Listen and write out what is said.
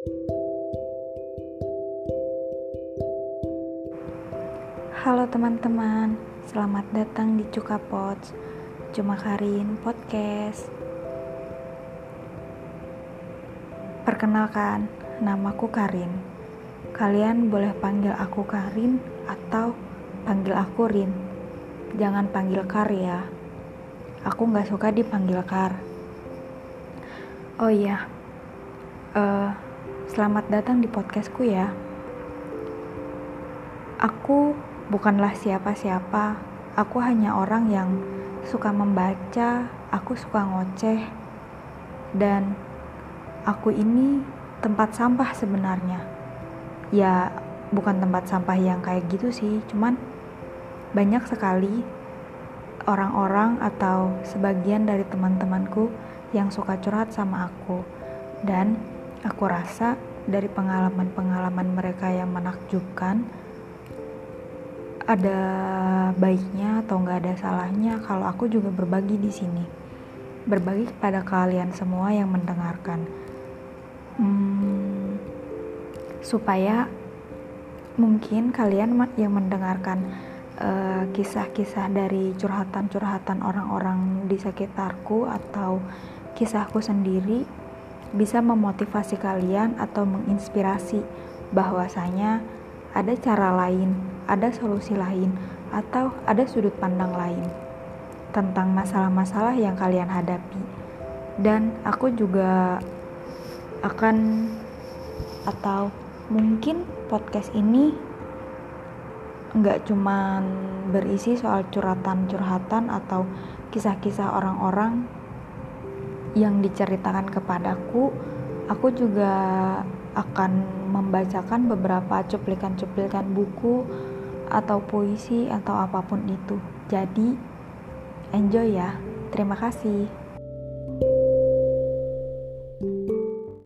Halo teman-teman, selamat datang di Cuka Pots Cuma Karin Podcast. Perkenalkan, namaku Karin. Kalian boleh panggil aku Karin atau panggil aku Rin. Jangan panggil Kar ya. Aku gak suka dipanggil Kar. Oh iya, uh, selamat datang di podcastku ya Aku bukanlah siapa-siapa. Aku hanya orang yang suka membaca, aku suka ngoceh, dan aku ini tempat sampah sebenarnya. Ya, bukan tempat sampah yang kayak gitu sih, cuman banyak sekali orang-orang atau sebagian dari teman-temanku yang suka curhat sama aku. Dan aku rasa dari pengalaman-pengalaman mereka yang menakjubkan, ada baiknya atau nggak ada salahnya kalau aku juga berbagi di sini. Berbagi kepada kalian semua yang mendengarkan. Hmm, supaya mungkin kalian yang mendengarkan eh, kisah-kisah uh, dari curhatan-curhatan orang-orang di sekitarku atau kisahku sendiri bisa memotivasi kalian atau menginspirasi bahwasanya ada cara lain, ada solusi lain, atau ada sudut pandang lain tentang masalah-masalah yang kalian hadapi. Dan aku juga akan atau mungkin podcast ini nggak cuma berisi soal curhatan-curhatan atau kisah-kisah orang-orang yang diceritakan kepadaku, aku juga akan membacakan beberapa cuplikan-cuplikan buku atau puisi atau apa pun itu. Jadi, enjoy ya. Terima kasih.